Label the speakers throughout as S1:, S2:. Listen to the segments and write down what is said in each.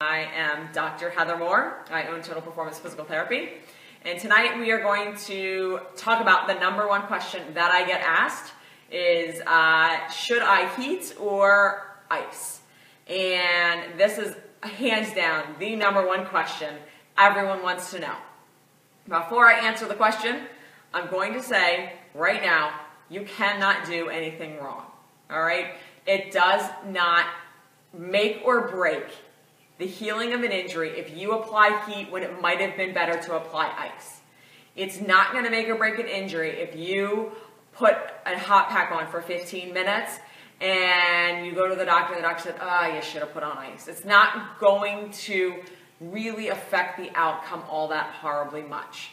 S1: I am Dr. Heather Moore. I own Total Performance Physical Therapy. And tonight we are going to talk about the number one question that I get asked is uh, should I heat or ice? And this is hands down the number one question everyone wants to know. Before I answer the question, I'm going to say right now, you cannot do anything wrong. All right? It does not make or break the healing of an injury if you apply heat when it might have been better to apply ice. It's not going to make or break an injury if you put a hot pack on for 15 minutes and you go to the doctor and the doctor said, ah, oh, you should have put on ice. It's not going to really affect the outcome all that horribly much.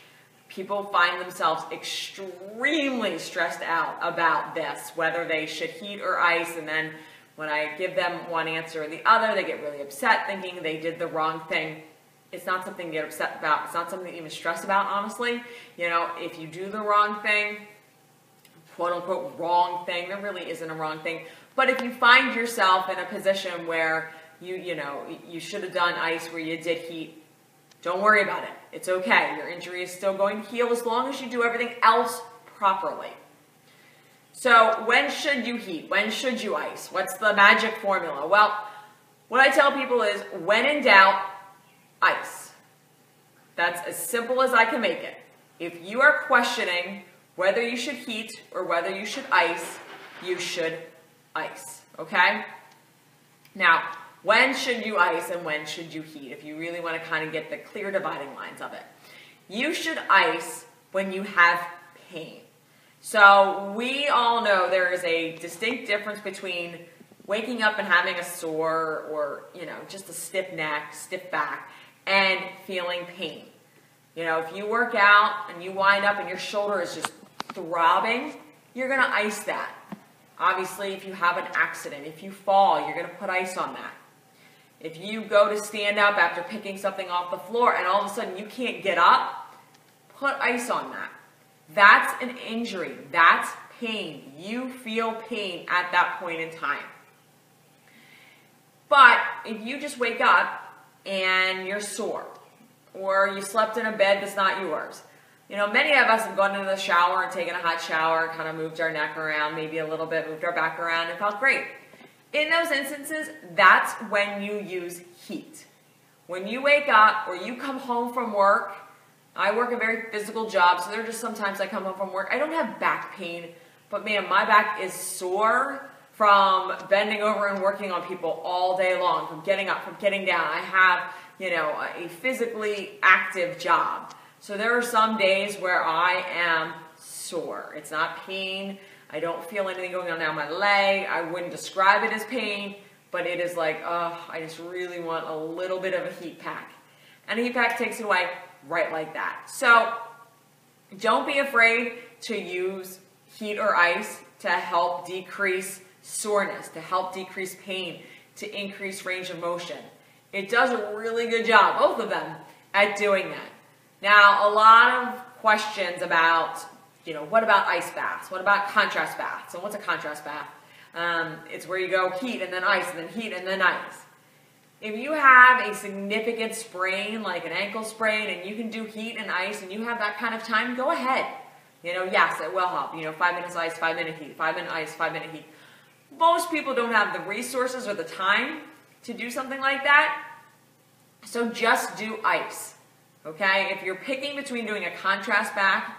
S1: People find themselves extremely stressed out about this, whether they should heat or ice, and then when I give them one answer or the other, they get really upset thinking they did the wrong thing. It's not something to get upset about. It's not something to even stress about, honestly. You know, if you do the wrong thing, quote unquote wrong thing, there really isn't a wrong thing. But if you find yourself in a position where you, you know, you should have done ice where you did heat, don't worry about it. It's okay. Your injury is still going to heal as long as you do everything else properly. So when should you heat? When should you ice? What's the magic formula? Well, what I tell people is when in doubt, ice. That's as simple as I can make it. If you are questioning whether you should heat or whether you should ice, you should ice, okay? Now, when should you ice and when should you heat if you really want to kind of get the clear dividing lines of it? You should ice when you have pain. So we all know there is a distinct difference between waking up and having a sore or, you know, just a stiff neck, stiff back, and feeling pain. You know, if you work out and you wind up and your shoulder is just throbbing, you're going to ice that. Obviously, if you have an accident, if you fall, you're going to put ice on that. If you go to stand up after picking something off the floor and all of a sudden you can't get up, put ice on that. That's an injury. That's pain. You feel pain at that point in time. But if you just wake up and you're sore, or you slept in a bed that's not yours, you know, many of us have gone into the shower and taken a hot shower, kind of moved our neck around, maybe a little bit, moved our back around, and felt great. In those instances, that's when you use heat. When you wake up or you come home from work I work a very physical job, so there are just sometimes I come home from work. I don't have back pain, but man, my back is sore from bending over and working on people all day long, from getting up, from getting down. I have, you know, a physically active job. So there are some days where I am sore. It's not pain. I don't feel anything going on down my leg. I wouldn't describe it as pain, but it is like, oh, I just really want a little bit of a heat pack. And a heat pack takes it away right like that. So don't be afraid to use heat or ice to help decrease soreness, to help decrease pain, to increase range of motion. It does a really good job, both of them, at doing that. Now, a lot of questions about, you know, what about ice baths? What about contrast baths? And what's a contrast bath? Um, it's where you go heat and then ice and then heat and then ice. If you have a significant sprain, like an ankle sprain, and you can do heat and ice and you have that kind of time, go ahead. You know, yes, it will help. You know, five minutes ice, five minute heat, five minute ice, five minute heat. Most people don't have the resources or the time to do something like that. So just do ice. Okay? If you're picking between doing a contrast bath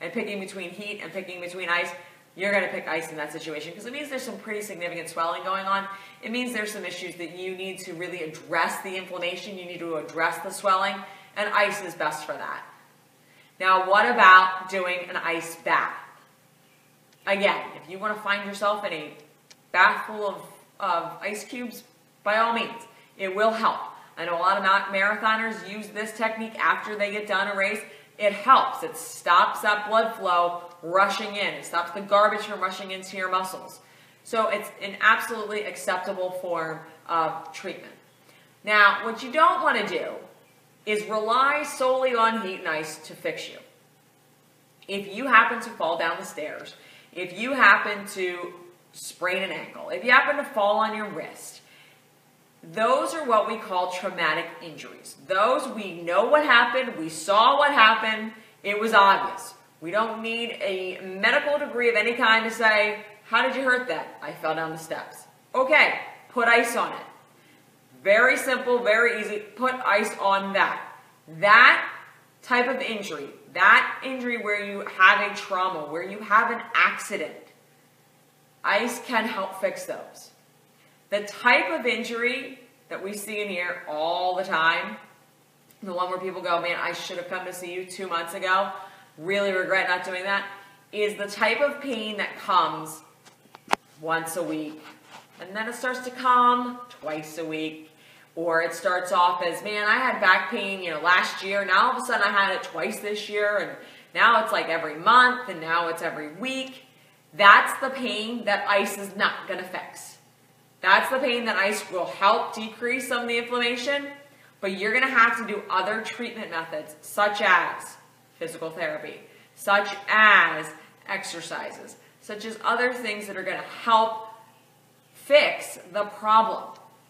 S1: and picking between heat and picking between ice, you're going to pick ice in that situation because it means there's some pretty significant swelling going on. It means there's some issues that you need to really address the inflammation, you need to address the swelling, and ice is best for that. Now, what about doing an ice bath? Again, if you want to find yourself in a bath full of, of ice cubes, by all means, it will help. I know a lot of marathoners use this technique after they get done a race. It helps. It stops that blood flow rushing in. It stops the garbage from rushing into your muscles. So it's an absolutely acceptable form of treatment. Now, what you don't want to do is rely solely on heat and ice to fix you. If you happen to fall down the stairs, if you happen to sprain an ankle, if you happen to fall on your wrist, those are what we call traumatic injuries. Those we know what happened, we saw what happened, it was obvious. We don't need a medical degree of any kind to say, How did you hurt that? I fell down the steps. Okay, put ice on it. Very simple, very easy. Put ice on that. That type of injury, that injury where you have a trauma, where you have an accident, ice can help fix those. The type of injury that we see in here all the time, the one where people go, man, I should have come to see you two months ago, really regret not doing that, is the type of pain that comes once a week. And then it starts to come twice a week. Or it starts off as, man, I had back pain, you know, last year. Now all of a sudden I had it twice this year. And now it's like every month. And now it's every week. That's the pain that ice is not going to fix. That's the pain that ice will help decrease some of the inflammation, but you're going to have to do other treatment methods such as physical therapy, such as exercises, such as other things that are going to help fix the problem.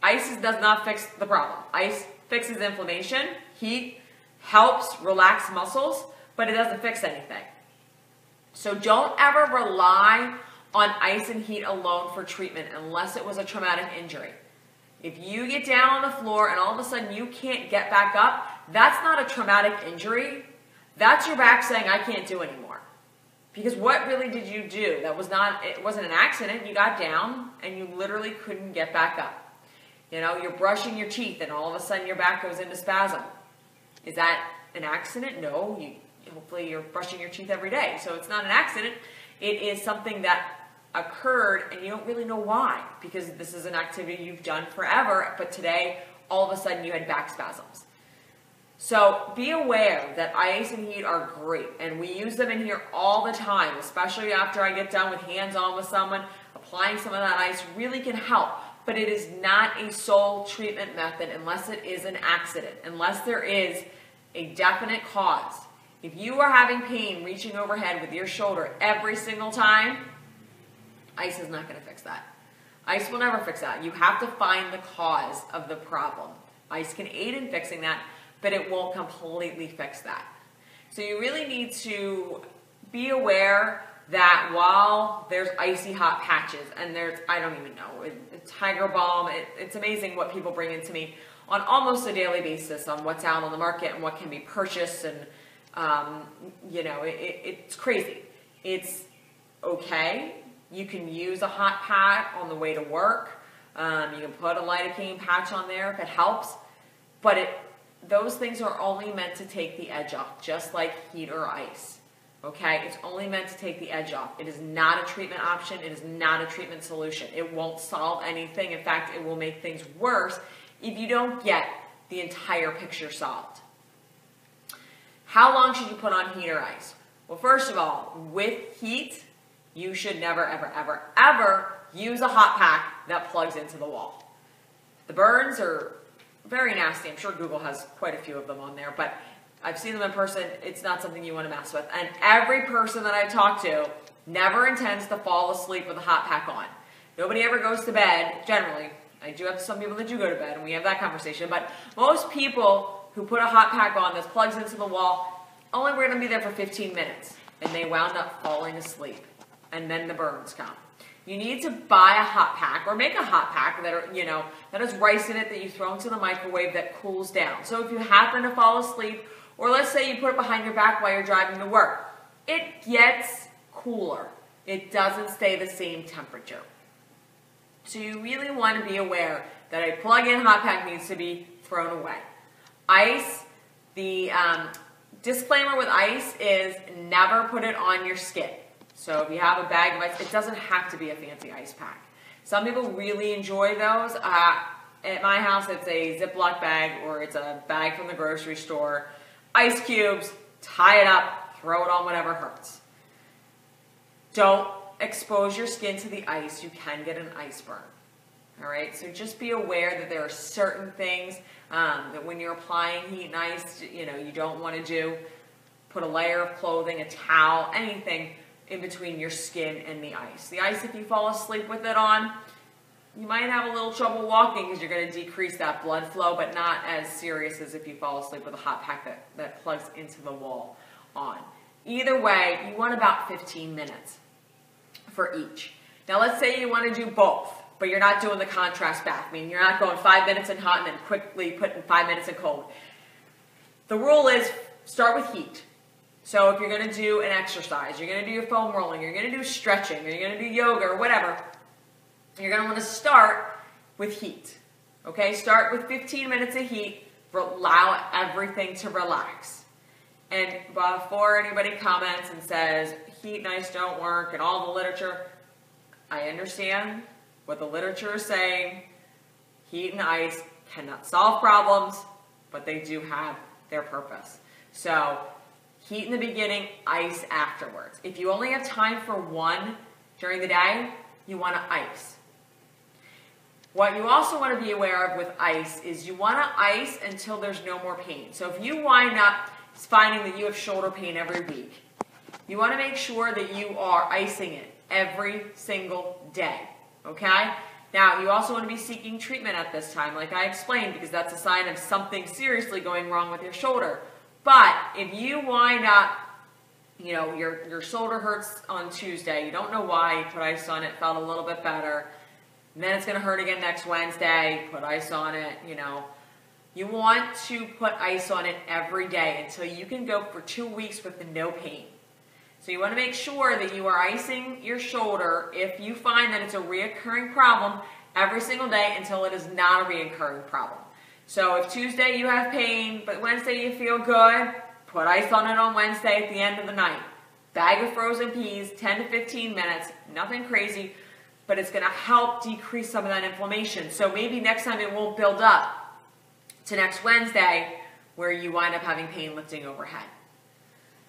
S1: Ice does not fix the problem. Ice fixes inflammation, heat helps relax muscles, but it doesn't fix anything. So don't ever rely on ice and heat alone for treatment unless it was a traumatic injury. If you get down on the floor and all of a sudden you can't get back up, that's not a traumatic injury. That's your back saying, I can't do anymore. Because what really did you do? That was not, it wasn't an accident. You got down and you literally couldn't get back up. You know, you're brushing your teeth and all of a sudden your back goes into spasm. Is that an accident? No. You, hopefully you're brushing your teeth every day. So it's not an accident. It is something that occurred and you don't really know why because this is an activity you've done forever, but today all of a sudden you had back spasms. So be aware that ice and heat are great and we use them in here all the time, especially after I get done with hands on with someone. Applying some of that ice really can help, but it is not a sole treatment method unless it is an accident, unless there is a definite cause. If you are having pain reaching overhead with your shoulder every single time, Ice is not going to fix that. Ice will never fix that. You have to find the cause of the problem. Ice can aid in fixing that, but it won't completely fix that. So you really need to be aware that while there's icy hot patches and there's, I don't even know, Tiger Balm, it, it's amazing what people bring into me on almost a daily basis on what's out on the market and what can be purchased and, um, you know, it, it's crazy. It's okay you can use a hot pack on the way to work. Um, you can put a lidocaine patch on there if it helps, but it, those things are only meant to take the edge off, just like heat or ice. Okay, it's only meant to take the edge off. It is not a treatment option. It is not a treatment solution. It won't solve anything. In fact, it will make things worse if you don't get the entire picture solved. How long should you put on heat or ice? Well, first of all, with heat, you should never, ever, ever, ever use a hot pack that plugs into the wall. The burns are very nasty. I'm sure Google has quite a few of them on there, but I've seen them in person. It's not something you want to mess with. And every person that I talk to never intends to fall asleep with a hot pack on. Nobody ever goes to bed, generally. I do have some people that do go to bed, and we have that conversation, but most people who put a hot pack on that plugs into the wall only we're going to be there for 15 minutes, and they wound up falling asleep and then the burns come. You need to buy a hot pack or make a hot pack that are, you know, that has rice in it that you throw into the microwave that cools down. So if you happen to fall asleep, or let's say you put it behind your back while you're driving to work, it gets cooler. It doesn't stay the same temperature. So you really want to be aware that a plug-in hot pack needs to be thrown away. Ice, the um, disclaimer with ice is never put it on your skin. So if you have a bag of ice, it doesn't have to be a fancy ice pack. Some people really enjoy those. Uh, at my house, it's a Ziploc bag or it's a bag from the grocery store. Ice cubes, tie it up, throw it on whatever hurts. Don't expose your skin to the ice. You can get an ice burn. All right, so just be aware that there are certain things um, that when you're applying heat and ice, you know, you don't want to do. Put a layer of clothing, a towel, anything in between your skin and the ice. The ice, if you fall asleep with it on, you might have a little trouble walking because you're going to decrease that blood flow, but not as serious as if you fall asleep with a hot pack that, that plugs into the wall on. Either way, you want about 15 minutes for each. Now let's say you want to do both, but you're not doing the contrast bath, I meaning you're not going five minutes in hot and then quickly putting five minutes in cold. The rule is start with heat. So if you're going to do an exercise, you're going to do your foam rolling, you're going to do stretching, you're going to do yoga or whatever, you're going to want to start with heat. Okay, start with 15 minutes of heat, allow everything to relax. And before anybody comments and says, heat and ice don't work and all the literature, I understand what the literature is saying. Heat and ice cannot solve problems, but they do have their purpose. So heat in the beginning, ice afterwards. If you only have time for one during the day, you want to ice. What you also want to be aware of with ice is you want to ice until there's no more pain. So if you wind up finding that you have shoulder pain every week, you want to make sure that you are icing it every single day. Okay? Now, you also want to be seeking treatment at this time, like I explained, because that's a sign of something seriously going wrong with your shoulder. But if you wind up, you know, your, your shoulder hurts on Tuesday, you don't know why, you put ice on it, felt a little bit better, then it's going to hurt again next Wednesday, put ice on it, you know. You want to put ice on it every day until you can go for two weeks with no pain. So you want to make sure that you are icing your shoulder if you find that it's a reoccurring problem every single day until it is not a reoccurring problem. So if Tuesday you have pain, but Wednesday you feel good, put ice on it on Wednesday at the end of the night. Bag of frozen peas, 10 to 15 minutes, nothing crazy but it's going to help decrease some of that inflammation. So maybe next time it won't build up to next Wednesday where you wind up having pain lifting overhead.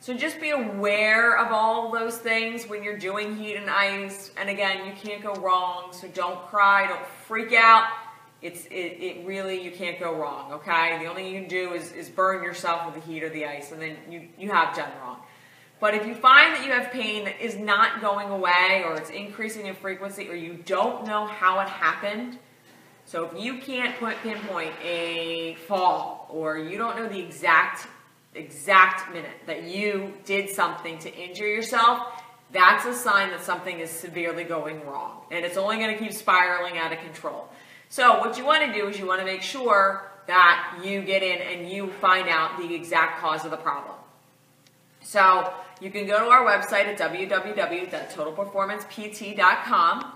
S1: So just be aware of all those things when you're doing heat and ice. And again, you can't go wrong, so don't cry, don't freak out. It's it, it really you can't go wrong, okay? The only thing you can do is, is burn yourself with the heat or the ice, and then you, you have done wrong. But if you find that you have pain that is not going away or it's increasing in frequency or you don't know how it happened, so if you can't put, pinpoint a fall or you don't know the exact exact minute that you did something to injure yourself, that's a sign that something is severely going wrong. And it's only going to keep spiraling out of control. So what you want to do is you want to make sure that you get in and you find out the exact cause of the problem. So you can go to our website at www.totalperformancept.com